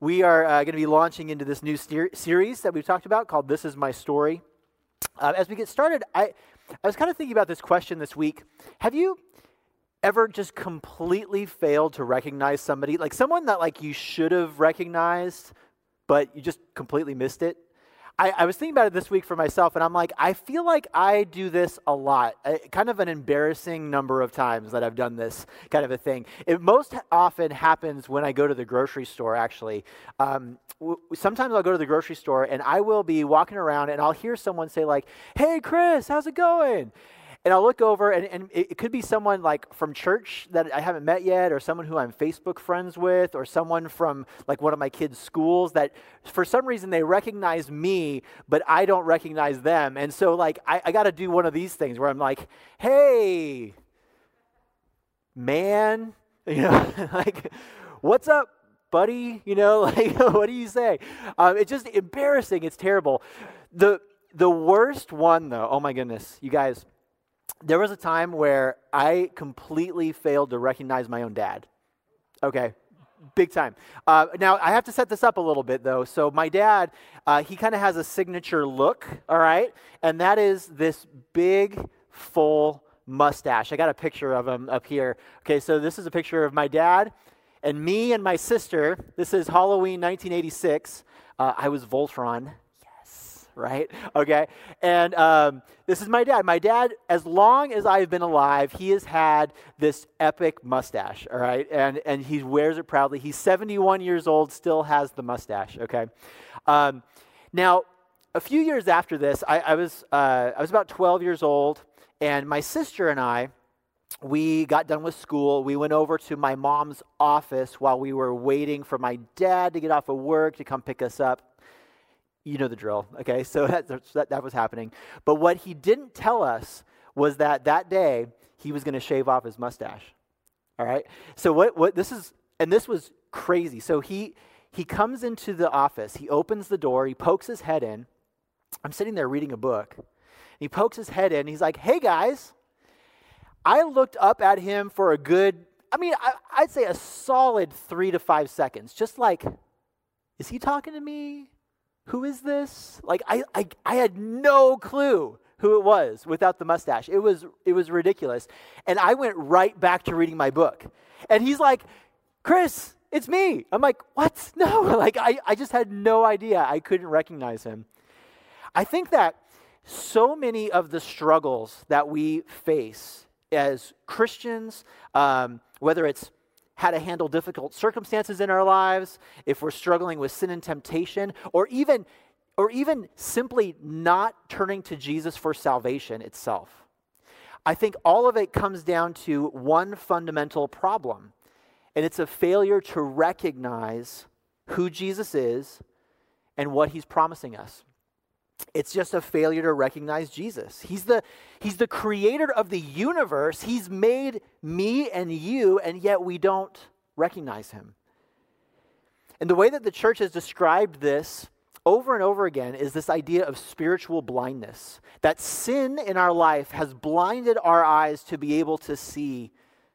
We are uh, going to be launching into this new ser- series that we've talked about called This Is My Story. Uh, as we get started, I, I was kind of thinking about this question this week. Have you ever just completely failed to recognize somebody, like someone that like you should have recognized, but you just completely missed it? I, I, was thinking about it this week for myself, and I'm like, I feel like I do this a lot. kind of an embarrassing number of times that I've done this kind of a thing. It most often happens when I go to the grocery store, actually. Um, w- sometimes I'll go to the grocery store, and I will be walking around, and I'll hear someone say, like, hey, Chris, how's it going? And I'll look over, and, and it could be someone like from church that I haven't met yet, or someone who I'm Facebook friends with, or someone from like one of my kids' schools that for some reason they recognize me, but I don't recognize them. And so, like, I, I got to do one of these things where I'm like, hey, man, you know, like, what's up? buddy you know like what do you say um, it's just embarrassing it's terrible the the worst one though oh my goodness you guys there was a time where I completely failed to recognize my own dad. Okay, big time. Uh, now, I have to set this up a little bit, though. So, my dad, uh, he kind of has a signature look, all right? And that is this big, full mustache. I got a picture of him up here. Okay, so this is a picture of my dad and me and my sister. This is Halloween 1986. Uh, I was Voltron right? Okay. And um, this is my dad. My dad, as long as I've been alive, he has had this epic mustache, all right? And, and he wears it proudly. He's 71 years old, still has the mustache, okay? Um, now, a few years after this, I, I was, uh, I was about 12 years old, and my sister and I, we got done with school. We went over to my mom's office while we were waiting for my dad to get off of work to come pick us up you know the drill, okay? So that, that, that was happening. But what he didn't tell us was that that day he was going to shave off his mustache. All right? So what, what this is, and this was crazy. So he, he comes into the office, he opens the door, he pokes his head in. I'm sitting there reading a book. He pokes his head in, he's like, hey guys, I looked up at him for a good, I mean, I, I'd say a solid three to five seconds, just like, is he talking to me? Who is this? Like, I, I, I had no clue who it was without the mustache. It was, it was ridiculous. And I went right back to reading my book. And he's like, Chris, it's me. I'm like, what? No. Like, I, I just had no idea. I couldn't recognize him. I think that so many of the struggles that we face as Christians, um, whether it's how to handle difficult circumstances in our lives, if we're struggling with sin and temptation, or even or even simply not turning to Jesus for salvation itself. I think all of it comes down to one fundamental problem, and it's a failure to recognize who Jesus is and what he's promising us. It's just a failure to recognize Jesus. He's the, he's the creator of the universe. He's made me and you, and yet we don't recognize him. And the way that the church has described this over and over again is this idea of spiritual blindness. That sin in our life has blinded our eyes to be able to see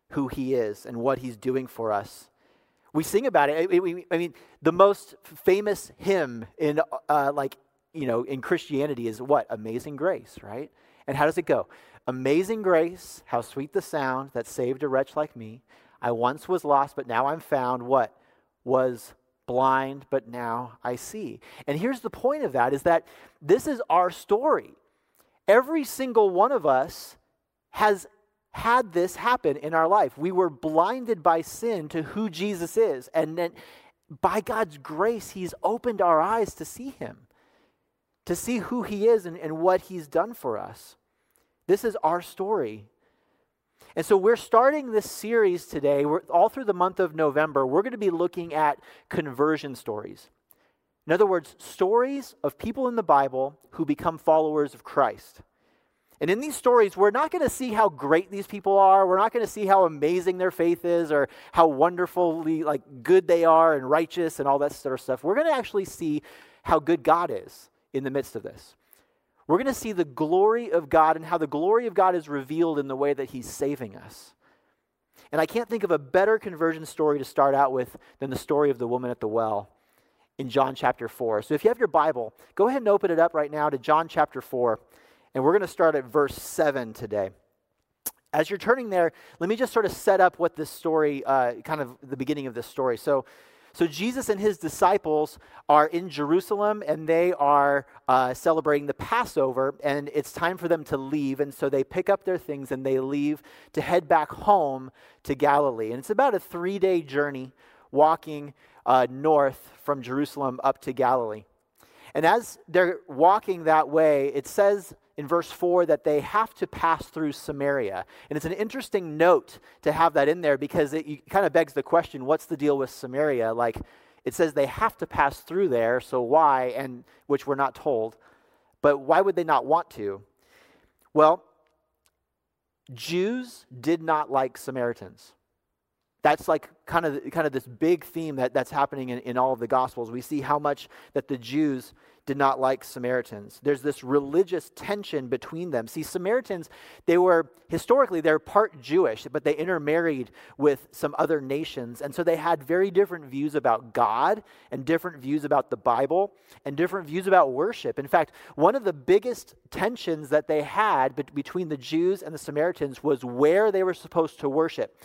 who he is and what he's doing for us. We sing about it. I mean, the most famous hymn in uh, like you know, in Christianity is what? Amazing grace, right? And how does it go? Amazing grace, how sweet the sound that saved a wretch like me. I once was lost, but now I'm found. What? Was blind, but now I see. And here's the point of that is that this is our story. Every single one of us has had this happen in our life. We were blinded by sin to who Jesus is. And then by God's grace, He's opened our eyes to see Him to see who He is and, and what He's done for us. This is our story. And so we're starting this series today. We're, all through the month of November, we're going to be looking at conversion stories. In other words, stories of people in the Bible who become followers of Christ. And in these stories, we're not going to see how great these people are. We're not going to see how amazing their faith is or how wonderfully like good they are and righteous and all that sort of stuff. We're going to actually see how good God is in the midst of this. We're going to see the glory of God and how the glory of God is revealed in the way that He's saving us. And I can't think of a better conversion story to start out with than the story of the woman at the well. in John chapter 4. So if you have your Bible, go ahead and open it up right now to John chapter 4. And we're going to start at verse 7 today. As you're turning there, let me just sort of set up what this story, uh, kind of the beginning of this story. So, so Jesus and his disciples are in Jerusalem and they are uh, celebrating the Passover, and it's time for them to leave. And so they pick up their things and they leave to head back home to Galilee. And it's about a three day journey walking uh, north from Jerusalem up to Galilee. And as they're walking that way, it says in verse 4 that they have to pass through Samaria. And it's an interesting note to have that in there because it kind of begs the question what's the deal with Samaria? Like, it says they have to pass through there, so why? And which we're not told. But why would they not want to? Well, Jews did not like Samaritans. That's like kind of kind of this big theme that, that's happening in, in all of the Gospels. We see how much that the Jews did not like Samaritans. There's this religious tension between them. See, Samaritans, they were historically they're part Jewish, but they intermarried with some other nations. And so they had very different views about God and different views about the Bible and different views about worship. In fact, one of the biggest tensions that they had between the Jews and the Samaritans was where they were supposed to worship.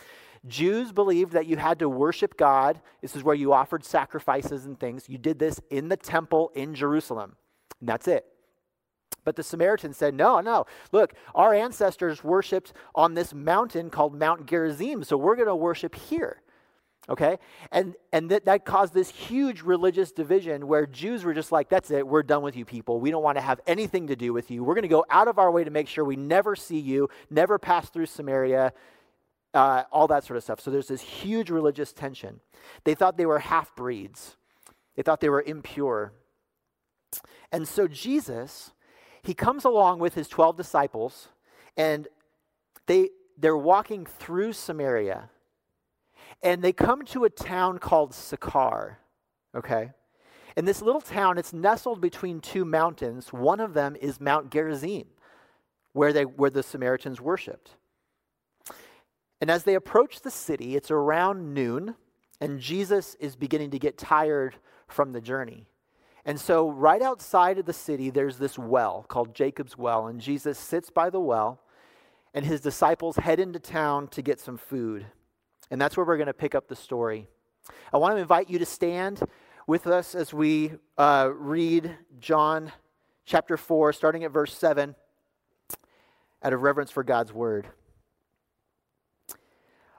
Jews believed that you had to worship God. This is where you offered sacrifices and things. You did this in the temple in Jerusalem. And that's it. But the Samaritans said, no, no. Look, our ancestors worshiped on this mountain called Mount Gerizim, so we're going to worship here. Okay? And, and that, that caused this huge religious division where Jews were just like, that's it, we're done with you people. We don't want to have anything to do with you. We're going to go out of our way to make sure we never see you, never pass through Samaria uh, all that sort of stuff. So there's this huge religious tension. They thought they were half breeds, they thought they were impure. And so Jesus, he comes along with his 12 disciples, and they, they're walking through Samaria. And they come to a town called Sychar, okay? And this little town, it's nestled between two mountains. One of them is Mount Gerizim, where, they, where the Samaritans worshiped. And as they approach the city, it's around noon, and Jesus is beginning to get tired from the journey. And so, right outside of the city, there's this well called Jacob's Well, and Jesus sits by the well, and his disciples head into town to get some food. And that's where we're going to pick up the story. I want to invite you to stand with us as we uh, read John chapter 4, starting at verse 7, out of reverence for God's word.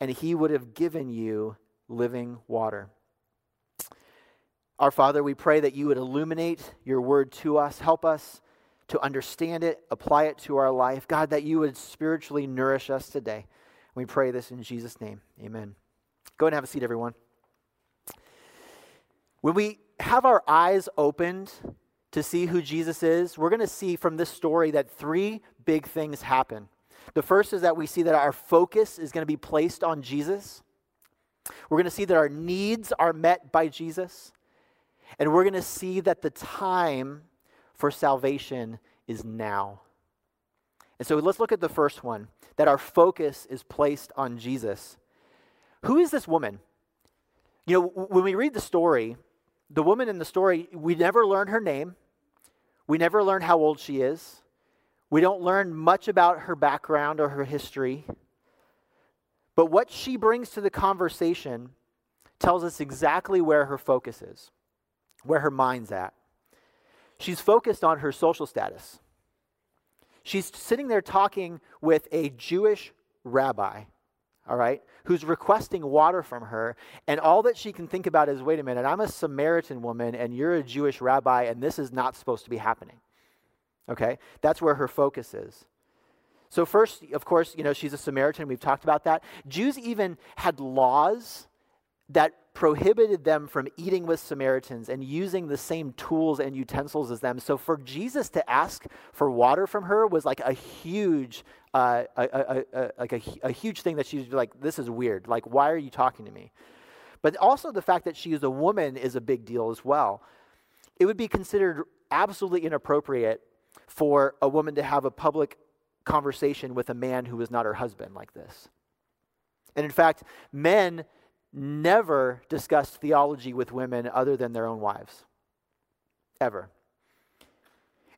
and he would have given you living water. Our Father, we pray that you would illuminate your word to us, help us to understand it, apply it to our life. God, that you would spiritually nourish us today. We pray this in Jesus' name. Amen. Go and have a seat, everyone. When we have our eyes opened to see who Jesus is, we're going to see from this story that three big things happen. The first is that we see that our focus is going to be placed on Jesus. We're going to see that our needs are met by Jesus. And we're going to see that the time for salvation is now. And so let's look at the first one that our focus is placed on Jesus. Who is this woman? You know, when we read the story, the woman in the story, we never learn her name, we never learn how old she is. We don't learn much about her background or her history. But what she brings to the conversation tells us exactly where her focus is, where her mind's at. She's focused on her social status. She's sitting there talking with a Jewish rabbi, all right, who's requesting water from her. And all that she can think about is wait a minute, I'm a Samaritan woman and you're a Jewish rabbi, and this is not supposed to be happening. Okay? That's where her focus is. So, first, of course, you know, she's a Samaritan. We've talked about that. Jews even had laws that prohibited them from eating with Samaritans and using the same tools and utensils as them. So for Jesus to ask for water from her was like a huge, uh, a, a, a, like a, huge thing that she's like, this is weird. Like, why are you talking to me? But also the fact that she is a woman is a big deal as well. It would be considered absolutely inappropriate for a woman to have a public conversation with a man who was not her husband like this. And in fact, men never discussed theology with women other than their own wives. Ever.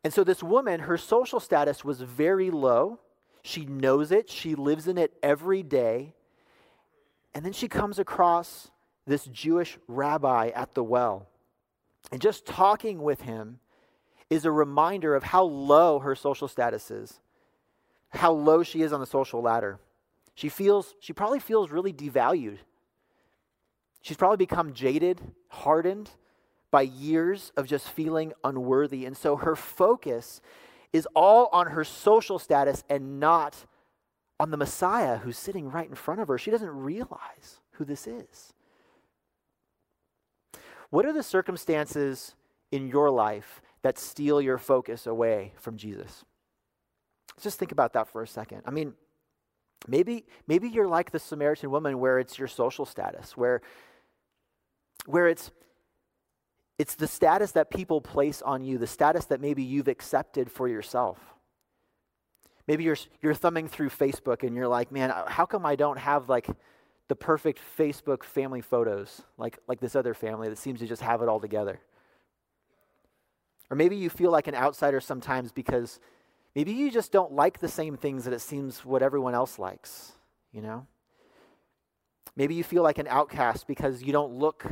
And so this woman, her social status was very low. She knows it, she lives in it every day. And then she comes across this Jewish rabbi at the well. And just talking with him is a reminder of how low her social status is, how low she is on the social ladder. She feels, she probably feels really devalued. She's probably become jaded, hardened by years of just feeling unworthy. And so her focus is all on her social status and not on the Messiah who's sitting right in front of her. She doesn't realize who this is. What are the circumstances in your life that steal your focus away from Jesus? just think about that for a second. I mean, maybe maybe you're like the Samaritan woman where it's your social status, where where it's it's the status that people place on you, the status that maybe you've accepted for yourself. Maybe you're you're thumbing through Facebook and you're like, "Man, how come I don't have like the perfect Facebook family photos like, like this other family that seems to just have it all together. Or maybe you feel like an outsider sometimes because maybe you just don't like the same things that it seems what everyone else likes, you know? Maybe you feel like an outcast because you don't look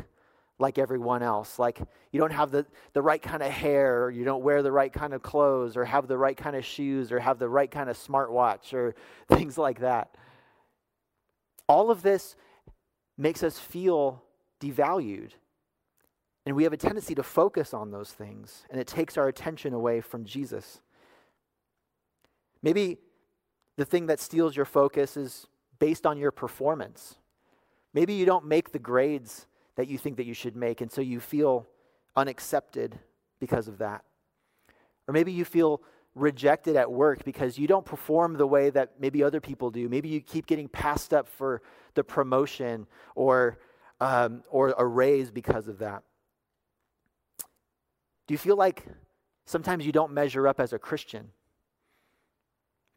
like everyone else. Like you don't have the, the right kind of hair, or you don't wear the right kind of clothes, or have the right kind of shoes, or have the right kind of smartwatch, or things like that. All of this makes us feel devalued. And we have a tendency to focus on those things, and it takes our attention away from Jesus. Maybe the thing that steals your focus is based on your performance. Maybe you don't make the grades that you think that you should make, and so you feel unaccepted because of that. Or maybe you feel rejected at work because you don't perform the way that maybe other people do. Maybe you keep getting passed up for the promotion or, um, or a raise because of that. Do you feel like sometimes you don't measure up as a Christian?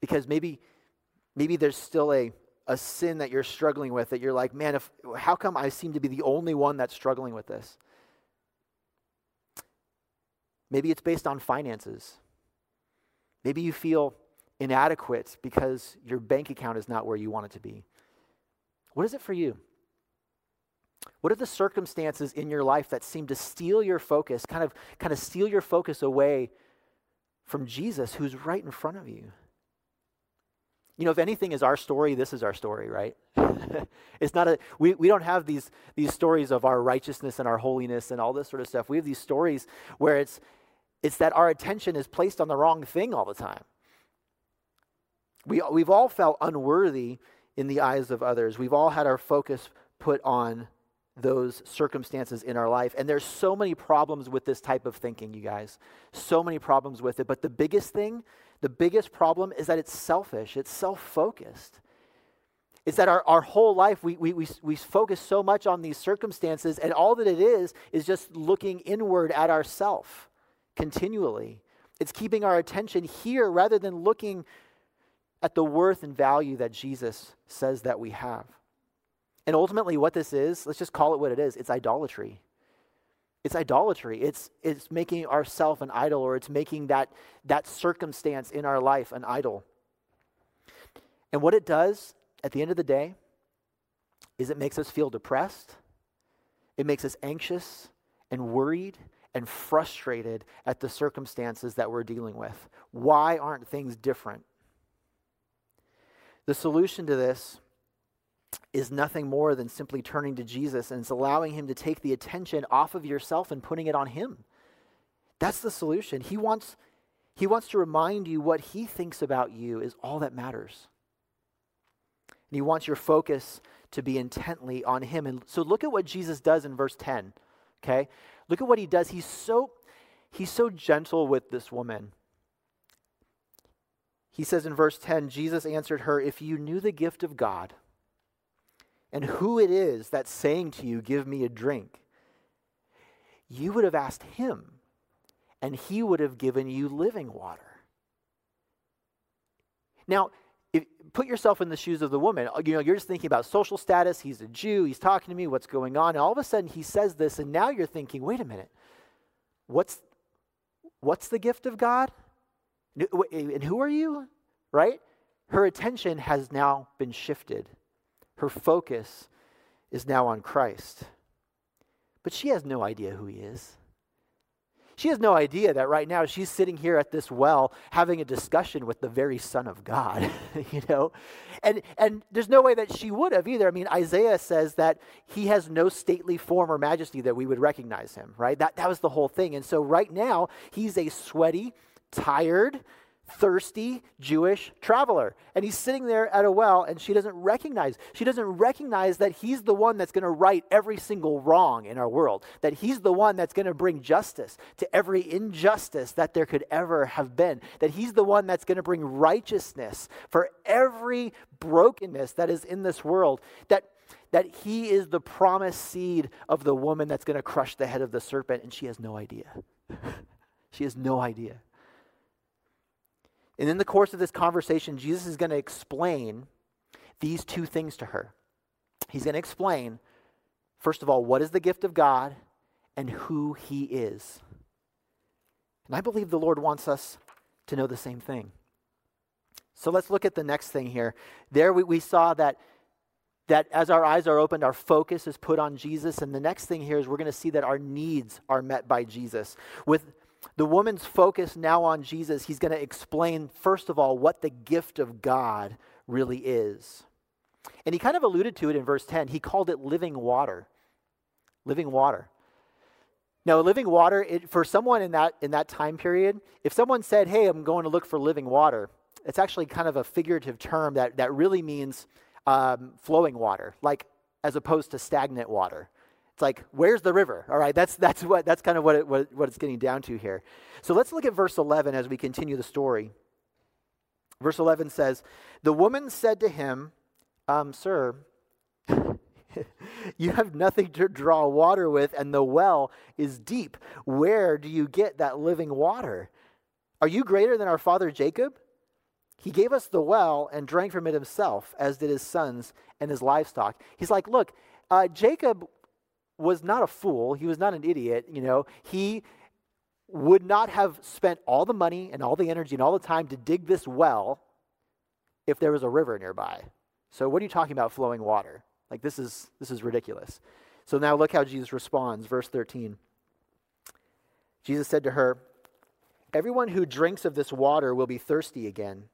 Because maybe, maybe there's still a, a sin that you're struggling with that you're like, man, if, how come I seem to be the only one that's struggling with this? Maybe it's based on finances. Maybe you feel inadequate because your bank account is not where you want it to be. What is it for you? What are the circumstances in your life that seem to steal your focus, kind of, kind of steal your focus away from Jesus who's right in front of you? You know, if anything is our story, this is our story, right? it's not a we, we don't have these these stories of our righteousness and our holiness and all this sort of stuff. We have these stories where it's it's that our attention is placed on the wrong thing all the time. We, we've all felt unworthy in the eyes of others. We've all had our focus put on those circumstances in our life. And there's so many problems with this type of thinking, you guys. So many problems with it. But the biggest thing, the biggest problem is that it's selfish, it's self focused. It's that our, our whole life we, we, we, we focus so much on these circumstances, and all that it is is just looking inward at ourself continually. It's keeping our attention here rather than looking at the worth and value that Jesus says that we have. And ultimately, what this is, let's just call it what it is it's idolatry. It's idolatry. It's, it's making ourself an idol, or it's making that, that circumstance in our life an idol. And what it does at the end of the day is it makes us feel depressed, it makes us anxious and worried and frustrated at the circumstances that we're dealing with. Why aren't things different? The solution to this is nothing more than simply turning to Jesus and it's allowing him to take the attention off of yourself and putting it on him. That's the solution. He wants he wants to remind you what he thinks about you is all that matters. And he wants your focus to be intently on him. And so look at what Jesus does in verse 10. Okay? Look at what he does. He's so he's so gentle with this woman. He says in verse 10, Jesus answered her, "If you knew the gift of God, and who it is that's saying to you, Give me a drink, you would have asked him, and he would have given you living water. Now, if, put yourself in the shoes of the woman. Uh, you know, you're just thinking about social status. He's a Jew. He's talking to me. What's going on? And all of a sudden, he says this, and now you're thinking, wait a minute. What's, what's the gift of God? And who are you? Right? Her attention has now been shifted. Her focus is now on Christ. But she has no idea who he is. She has no idea that right now she's sitting here at this well having a discussion with the very Son of God, you know? And, and there's no way that she would have either. I mean, Isaiah says that he has no stately form or majesty that we would recognize him, right? That, that was the whole thing. And so right now, he's a sweaty, tired, thirsty Jewish traveler. And he's sitting there at a well, and she doesn't recognize. She doesn't recognize that he's the one that's going to right every single wrong in our world, that he's the one that's going to bring justice to every injustice that there could ever have been, that he's the one that's going to bring righteousness for every brokenness that is in this world, that that he is the promised seed of the woman that's going to crush the head of the serpent, and she has no idea. she has no idea. And in the course of this conversation, Jesus is going to explain these two things to her. He's going to explain, first of all, what is the gift of God and who he is. And I believe the Lord wants us to know the same thing. So let's look at the next thing here. There we, we saw that, that as our eyes are opened, our focus is put on Jesus. And the next thing here is we're going to see that our needs are met by Jesus. With the woman's focus now on Jesus, he's going to explain, first of all, what the gift of God really is. And he kind of alluded to it in verse 10. He called it living water. Living water. Now, living water, it, for someone in that, in that time period, if someone said, hey, I'm going to look for living water, it's actually kind of a figurative term that, that really means um, flowing water, like as opposed to stagnant water. It's like, where's the river? All right, that's, that's, what, that's kind of what, it, what, what it's getting down to here. So let's look at verse 11 as we continue the story. Verse 11 says, The woman said to him, um, Sir, you have nothing to draw water with, and the well is deep. Where do you get that living water? Are you greater than our father Jacob? He gave us the well and drank from it himself, as did his sons and his livestock. He's like, Look, uh, Jacob was not a fool. He was not an idiot. You know, he would not have spent all the money and all the energy and all the time to dig this well if there was a river nearby. So what are you talking about flowing water? Like this is this is ridiculous. So now look how Jesus responds, verse 13. Jesus said to her, "Everyone who drinks of this water will be thirsty again."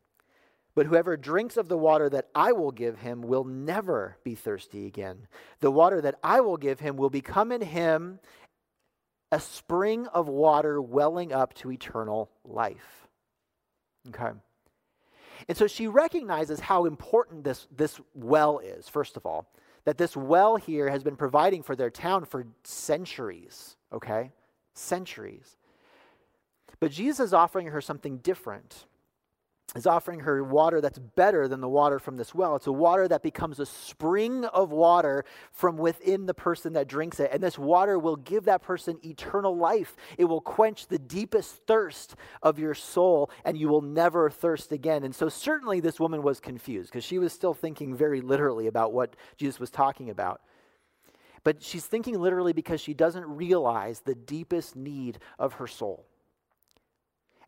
But whoever drinks of the water that I will give him will never be thirsty again. The water that I will give him will become in him a spring of water welling up to eternal life. Okay. And so she recognizes how important this, this well is, first of all. That this well here has been providing for their town for centuries, okay? Centuries. But Jesus is offering her something different is offering her water that's better than the water from this well. It's a water that becomes a spring of water from within the person that drinks it. And this water will give that person eternal life. It will quench the deepest thirst of your soul, and you will never thirst again. And so, certainly, this woman was confused because she was still thinking very literally about what Jesus was talking about. But she's thinking literally because she doesn't realize the deepest need of her soul.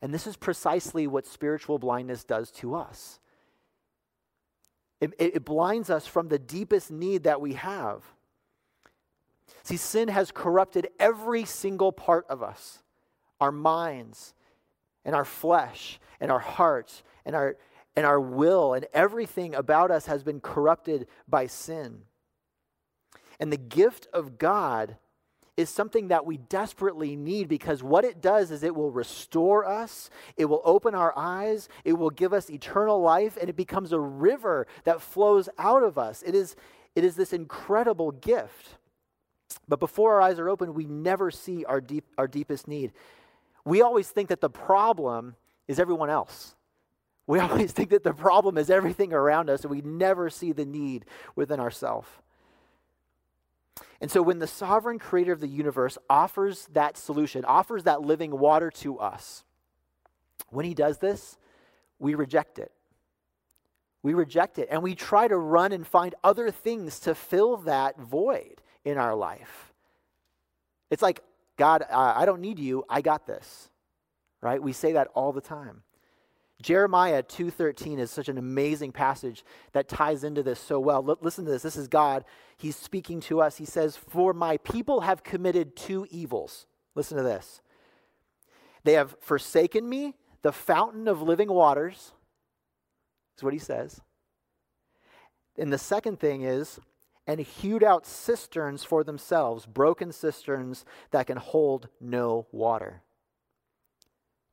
And this is precisely what spiritual blindness does to us. It, it, blinds us from the deepest need that we have. See, sin has corrupted every single part of us our minds, and our flesh, and our hearts, and our, and our will, and everything about us has been corrupted by sin. And the gift of God is something that we desperately need because what it does is it will restore us, it will open our eyes, it will give us eternal life, and it becomes a river that flows out of us. It is, it is this incredible gift. But before our eyes are open, we never see our, deep, our deepest need. We always think that the problem is everyone else. We always think that the problem is everything around us, and we never see the need within ourselves. And so, when the sovereign creator of the universe offers that solution, offers that living water to us, when he does this, we reject it. We reject it, and we try to run and find other things to fill that void in our life. It's like, God, I don't need you, I got this. Right? We say that all the time. Jeremiah 2:13 is such an amazing passage that ties into this so well. L- listen to this. This is God. He's speaking to us. He says, "For my people have committed two evils." Listen to this. They have forsaken me, the fountain of living waters. Is what he says. And the second thing is, and hewed out cisterns for themselves, broken cisterns that can hold no water.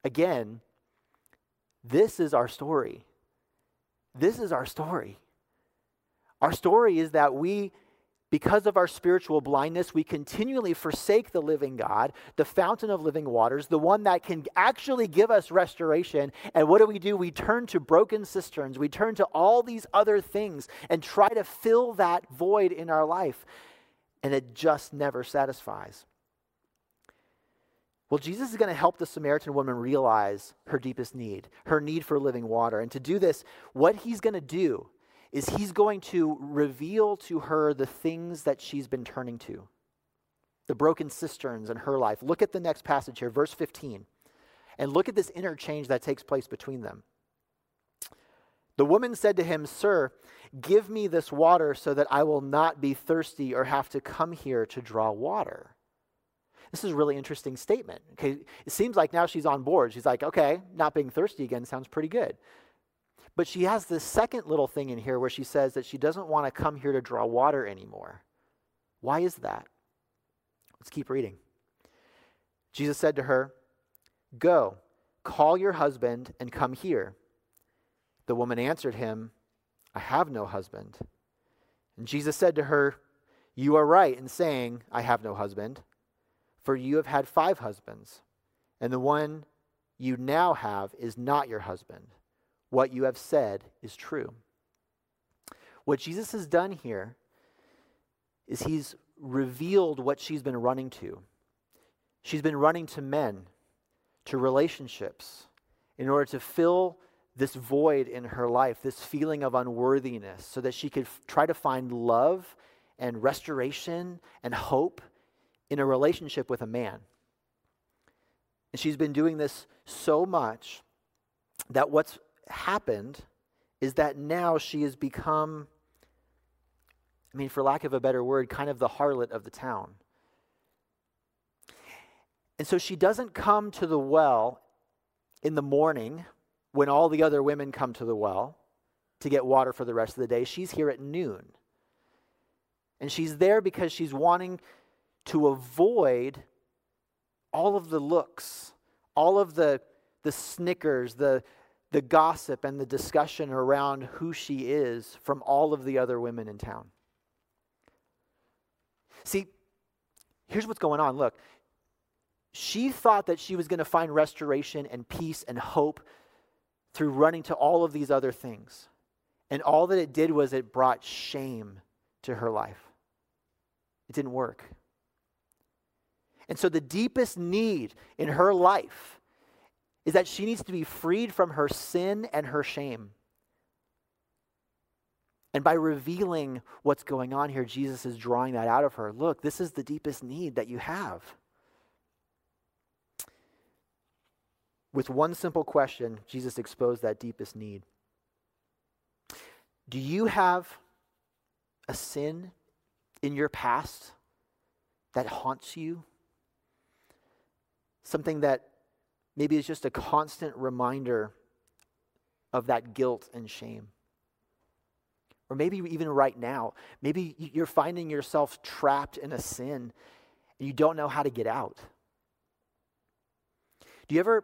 Again, this is our story. This is our story. Our story is that we, because of our spiritual blindness, we continually forsake the living God, the fountain of living waters, the one that can actually give us restoration. And what do we do? We turn to broken cisterns, we turn to all these other things and try to fill that void in our life. And it just never satisfies. Well, Jesus is going to help the Samaritan woman realize her deepest need, her need for living water. And to do this, what he's going to do is he's going to reveal to her the things that she's been turning to, the broken cisterns in her life. Look at the next passage here, verse 15, and look at this interchange that takes place between them. The woman said to him, Sir, give me this water so that I will not be thirsty or have to come here to draw water. This is a really interesting statement. Okay, it seems like now she's on board. She's like, okay, not being thirsty again sounds pretty good. But she has this second little thing in here where she says that she doesn't want to come here to draw water anymore. Why is that? Let's keep reading. Jesus said to her, Go, call your husband and come here. The woman answered him, I have no husband. And Jesus said to her, You are right in saying, I have no husband. For you have had five husbands, and the one you now have is not your husband. What you have said is true. What Jesus has done here is he's revealed what she's been running to. She's been running to men, to relationships, in order to fill this void in her life, this feeling of unworthiness, so that she could f- try to find love and restoration and hope in a relationship with a man. And she's been doing this so much that what's happened is that now she has become, I mean, for lack of a better word, kind of the harlot of the town. And so she doesn't come to the well in the morning when all the other women come to the well to get water for the rest of the day. She's here at noon. And she's there because she's wanting to avoid all of the looks, all of the, the snickers, the, the gossip, and the discussion around who she is from all of the other women in town. See, here's what's going on. Look, she thought that she was going to find restoration and peace and hope through running to all of these other things. And all that it did was it brought shame to her life. It didn't work. And so, the deepest need in her life is that she needs to be freed from her sin and her shame. And by revealing what's going on here, Jesus is drawing that out of her. Look, this is the deepest need that you have. With one simple question, Jesus exposed that deepest need. Do you have a sin in your past that haunts you? Something that maybe is just a constant reminder of that guilt and shame. Or maybe even right now, maybe you're finding yourself trapped in a sin and you don't know how to get out. Do you ever,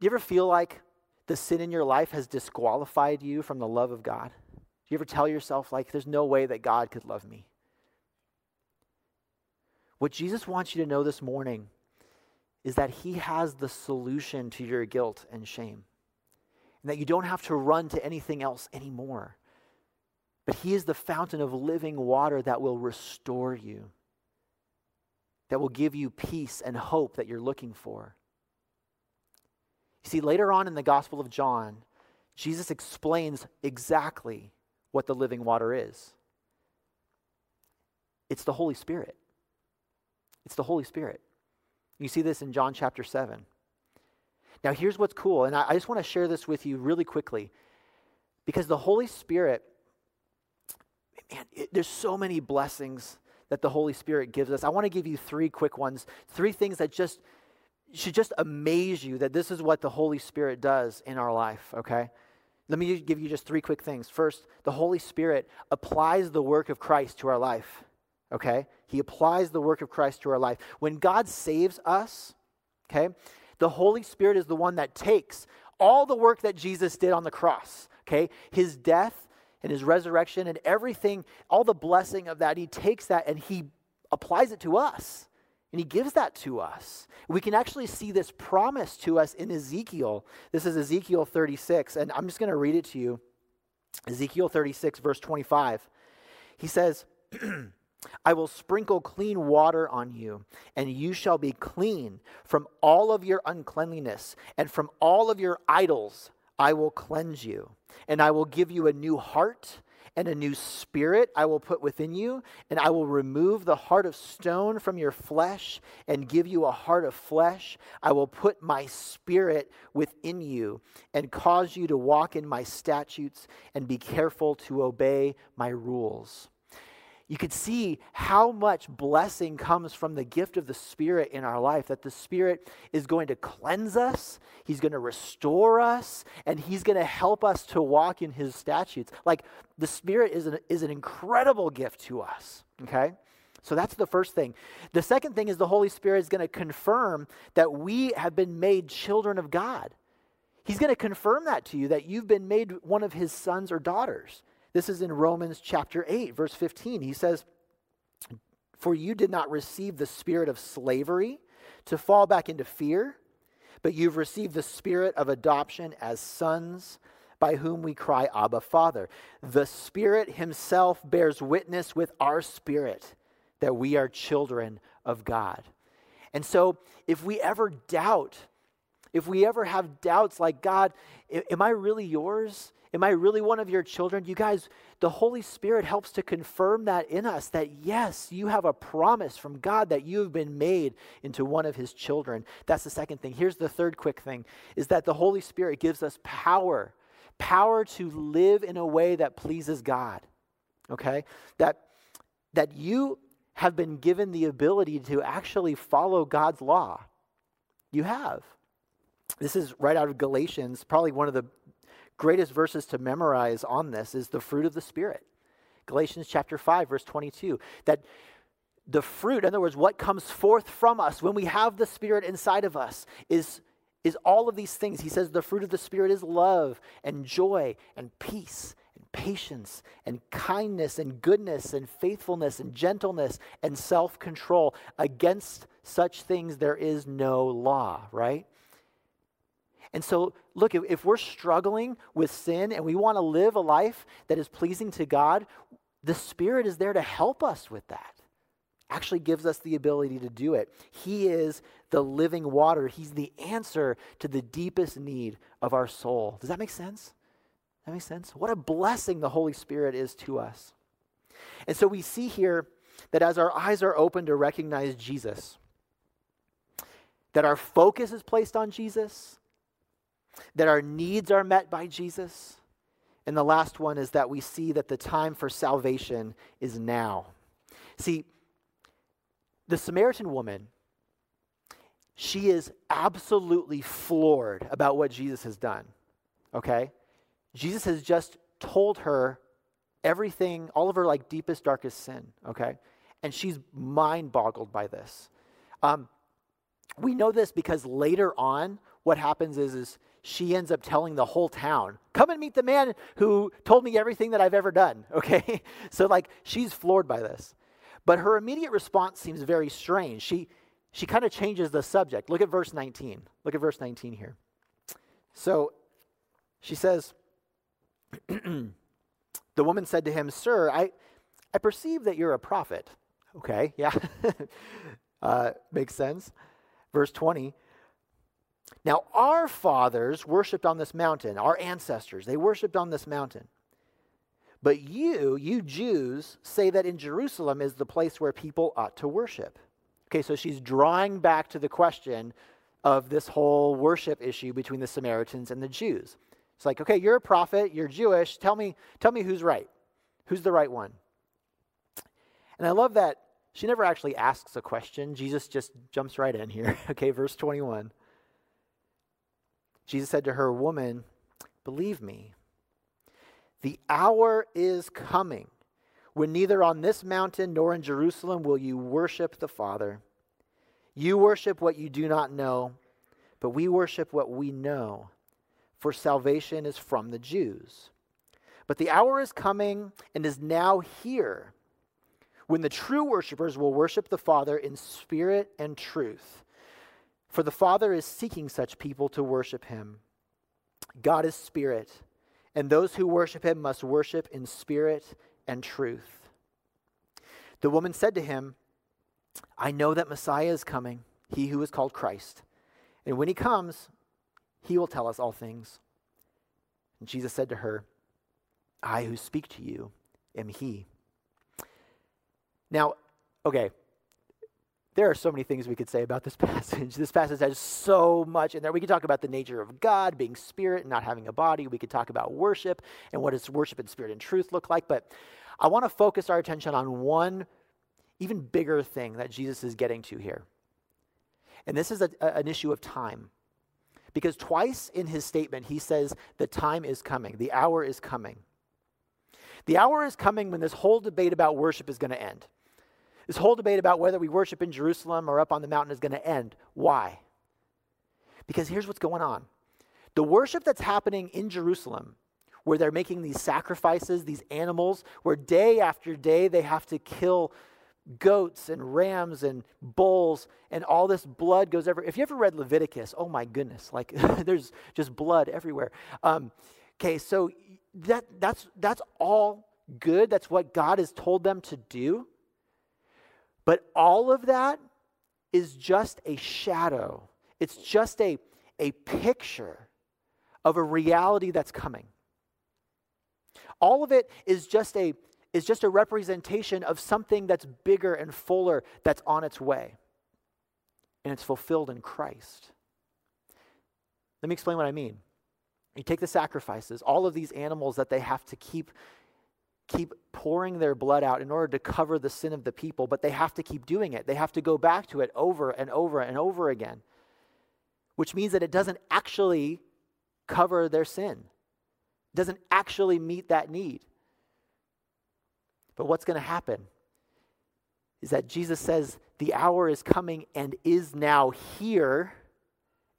do you ever feel like the sin in your life has disqualified you from the love of God? Do you ever tell yourself, like, there's no way that God could love me? What Jesus wants you to know this morning is that He has the solution to your guilt and shame, and that you don't have to run to anything else anymore. But He is the fountain of living water that will restore you, that will give you peace and hope that you're looking for. You see, later on in the Gospel of John, Jesus explains exactly what the living water is it's the Holy Spirit. It's the Holy Spirit. You see this in John chapter 7. Now, here's what's cool, and I, I just want to share this with you really quickly because the Holy Spirit, man, it, there's so many blessings that the Holy Spirit gives us. I want to give you three quick ones, three things that just should just amaze you that this is what the Holy Spirit does in our life, okay? Let me give you just three quick things. First, the Holy Spirit applies the work of Christ to our life okay? He applies the work of Christ to our life. When God saves us, okay, the Holy Spirit is the one that takes all the work that Jesus did on the cross, okay? His death and his resurrection and everything, all the blessing of that, he takes that and he applies it to us. And he gives that to us. We can actually see this promise to us in Ezekiel. This is Ezekiel 36, and I'm just going to read it to you. Ezekiel 36, verse 25. He says, I will sprinkle clean water on you, and you shall be clean from all of your uncleanliness, and from all of your idols I will cleanse you. And I will give you a new heart, and a new spirit I will put within you, and I will remove the heart of stone from your flesh, and give you a heart of flesh. I will put my spirit within you, and cause you to walk in my statutes, and be careful to obey my rules you could see how much blessing comes from the gift of the Spirit in our life. That the Spirit is going to cleanse us, He's going to restore us, and He's going to help us to walk in His statutes. Like the Spirit is an, is an incredible gift to us, okay? So that's the first thing. The second thing is the Holy Spirit is going to confirm that we have been made children of God. He's going to confirm that to you that you've been made one of His sons or daughters. This is in Romans chapter 8, verse 15. He says, For you did not receive the spirit of slavery to fall back into fear, but you've received the spirit of adoption as sons by whom we cry, Abba, Father. The Spirit Himself bears witness with our spirit that we are children of God. And so, if we ever doubt, if we ever have doubts like, God, am I really yours? Am I really one of your children? You guys, the Holy Spirit helps to confirm that in us that yes, you have a promise from God that you have been made into one of his children. That's the second thing. Here's the third quick thing is that the Holy Spirit gives us power, power to live in a way that pleases God. Okay? That that you have been given the ability to actually follow God's law. You have. This is right out of Galatians, probably one of the greatest verses to memorize on this is the fruit of the Spirit. Galatians chapter 5, verse 22. That the fruit, in other words, what comes forth from us when we have the Spirit inside of us, is, is all of these things. He says the fruit of the Spirit is love and joy and peace and patience and kindness and goodness and faithfulness and gentleness and self control. Against such things there is no law, right? And so, look, if, we're struggling with sin and we want to live a life that is pleasing to God, the Spirit is there to help us with that. Actually, gives us the ability to do it. He is the living water, He's the answer to the deepest need of our soul. Does that make sense? That makes sense? What a blessing the Holy Spirit is to us. And so we see here that as our eyes are open to recognize Jesus, that our focus is placed on Jesus, that our needs are met by Jesus. And the last one is that we see that the time for salvation is now. See, the Samaritan woman, she is absolutely floored about what Jesus has done. Okay? Jesus has just told her everything, all of her like deepest, darkest sin. Okay? And she's mind boggled by this. Um, we know this because later on, what happens is, is she ends up telling the whole town, come and meet the man who told me everything that I've ever done. Okay? so, like, she's floored by this. But her immediate response seems very strange. She, she kind of changes the subject. Look at verse 19. Look at verse 19 here. So, she says, The woman said to him, Sir, I, I perceive that you're a prophet. Okay, yeah. uh, makes sense. Verse 20 now, our fathers worshiped on this mountain, our ancestors, they worshiped on this mountain. But you, you Jews, say that in Jerusalem is the place where people ought to worship. Okay, so she's drawing back to the question of this whole worship issue between the Samaritans and the Jews. It's like, okay, you're a prophet, you're Jewish, tell me, tell me who's right. Who's the right one? And I love that she never actually asks a question. Jesus just jumps right in here. okay, verse 21. Jesus said to her, Woman, believe me, the hour is coming when neither on this mountain nor in Jerusalem will you worship the Father. You worship what you do not know, but we worship what we know, for salvation is from the Jews. But the hour is coming and is now here when the true worshipers will worship the Father in spirit and truth. For the Father is seeking such people to worship him. God is spirit, and those who worship him must worship in spirit and truth. The woman said to him, I know that Messiah is coming, he who is called Christ. And when he comes, he will tell us all things. And Jesus said to her, I who speak to you am he. Now, okay, there are so many things we could say about this passage. This passage has so much in there. We could talk about the nature of God, being spirit and not having a body. We could talk about worship and what does worship in spirit and truth look like. But I want to focus our attention on one even bigger thing that Jesus is getting to here. And this is a, a, an issue of time. Because twice in his statement, he says, The time is coming, the hour is coming. The hour is coming when this whole debate about worship is going to end. This whole debate about whether we worship in Jerusalem or up on the mountain is going to end. Why? Because here's what's going on the worship that's happening in Jerusalem, where they're making these sacrifices, these animals, where day after day they have to kill goats and rams and bulls and all this blood goes everywhere. If you ever read Leviticus, oh my goodness, like there's just blood everywhere. Um, okay, so that that's that's all good. That's what God has told them to do. But all of that is just a shadow, it's just a, a picture of a reality that's coming. All of it is just a is just a representation of something that's bigger and fuller that's on its way. And it's fulfilled in Christ. Let me explain what I mean. You take the sacrifices, all of these animals that they have to keep keep pouring their blood out in order to cover the sin of the people, but they have to keep doing it. They have to go back to it over and over and over again, which means that it doesn't actually cover their sin, it doesn't actually meet that need. But what's going to happen is that Jesus says, The hour is coming and is now here.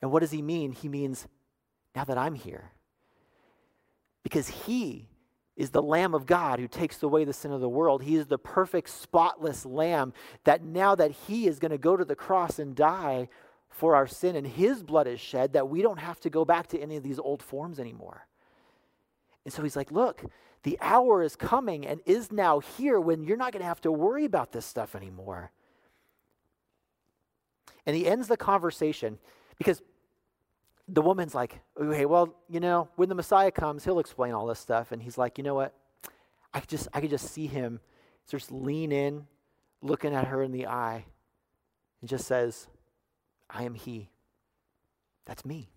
And what does he mean? He means, Now that I'm here. Because he is the Lamb of God who takes away the sin of the world. He is the perfect, spotless Lamb that now that He is going to go to the cross and die for our sin and His blood is shed, that we don't have to go back to any of these old forms anymore. And so He's like, look, the hour is coming and is now here when you're not going to have to worry about this stuff anymore. And He ends the conversation because the woman's like, okay, well, you know, when the Messiah comes, he'll explain all this stuff. And he's like, you know what? I could just, I could just see him just lean in, looking at her in the eye, and just says, I am he. That's me.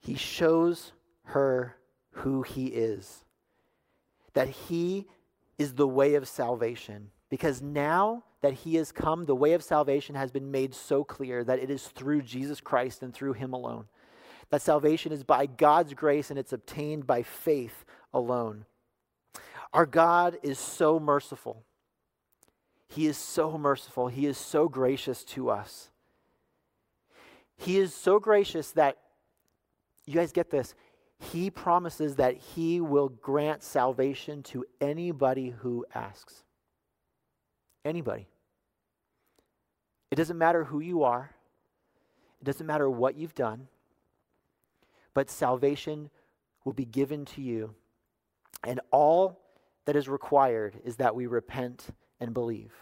He shows her who he is, that he is the way of salvation. Because now that he has come, the way of salvation has been made so clear that it is through Jesus Christ and through him alone. That salvation is by God's grace and it's obtained by faith alone. Our God is so merciful. He is so merciful. He is so gracious to us. He is so gracious that, you guys get this, he promises that he will grant salvation to anybody who asks. Anybody. It doesn't matter who you are, it doesn't matter what you've done, but salvation will be given to you. And all that is required is that we repent and believe.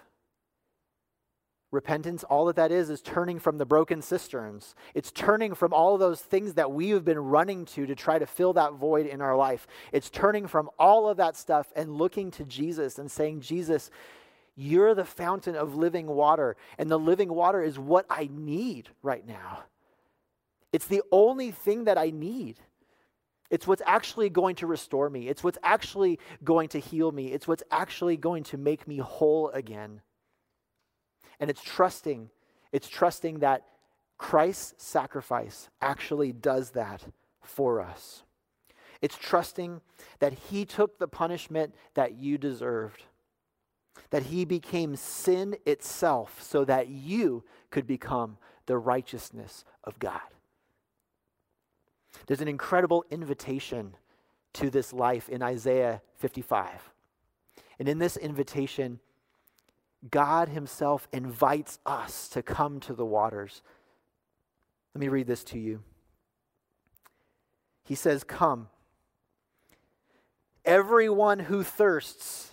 Repentance, all that that is, is turning from the broken cisterns. It's turning from all those things that we have been running to to try to fill that void in our life. It's turning from all of that stuff and looking to Jesus and saying, Jesus, you're the fountain of living water, and the living water is what I need right now. It's the only thing that I need. It's what's actually going to restore me. It's what's actually going to heal me. It's what's actually going to make me whole again. And it's trusting, it's trusting that Christ's sacrifice actually does that for us. It's trusting that he took the punishment that you deserved, that he became sin itself so that you could become the righteousness of God. There's an incredible invitation to this life in Isaiah 55. And in this invitation, God Himself invites us to come to the waters. Let me read this to you. He says, Come. Everyone who thirsts,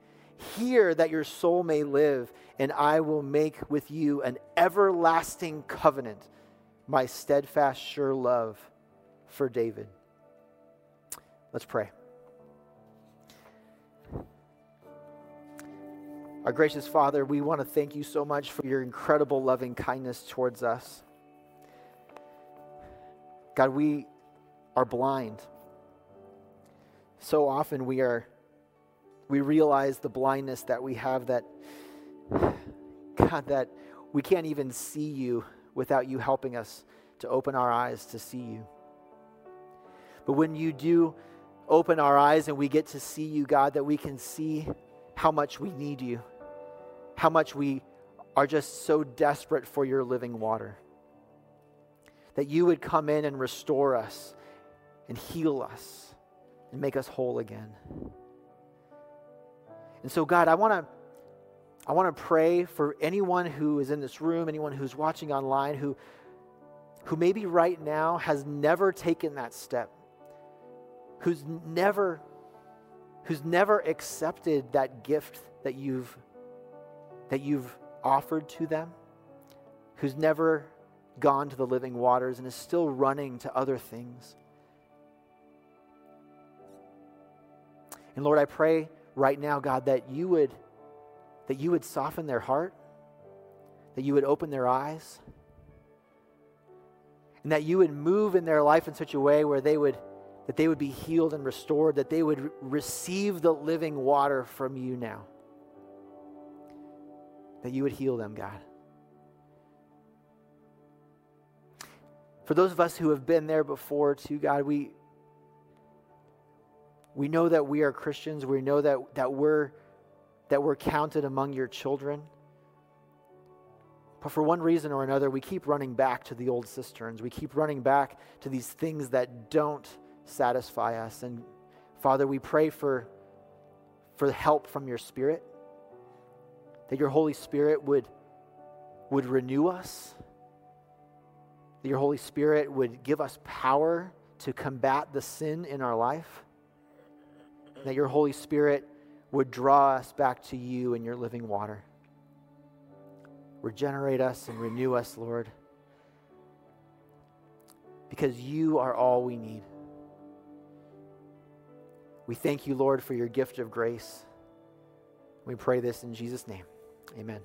Hear that your soul may live, and I will make with you an everlasting covenant, my steadfast, sure love for David. Let's pray. Our gracious Father, we want to thank you so much for your incredible loving kindness towards us. God, we are blind. So often we are we realize the blindness that we have that God that we can't even see you without you helping us to open our eyes to see you. But when you do open our eyes and we get to see you, God, that we can see how much we need you how much we are just so desperate for your living water. That you would come in and restore us and heal us and make us whole again. And so, God, I want to. I want to pray for anyone who is in this room, anyone who's watching online, who, who maybe right now has never taken that step, who's never, who's never accepted that gift that you've that you've offered to them, who's never gone to the living waters and is still running to other things. And Lord, I pray right now, God, that you would that you would soften their heart, that you would open their eyes, and that you would move in their life in such a way where they would that they would be healed and restored, that they would receive the living water from you now that you would heal them, God. For those of us who have been there before, too, God, we, we know that we are Christians. We know that, that, we're, that we're counted among your children. But for one reason or another, we keep running back to the old cisterns. We keep running back to these things that don't satisfy us. And Father, we pray for, for help from your Spirit that your Holy Spirit would, would renew us, that your Holy Spirit would give us power to combat the sin in our life, that your Holy Spirit would draw us back to you and your living water. Regenerate us and renew us, Lord, because you are all we need. We thank you, Lord, for your gift of grace. We pray this in Jesus' name. Amen.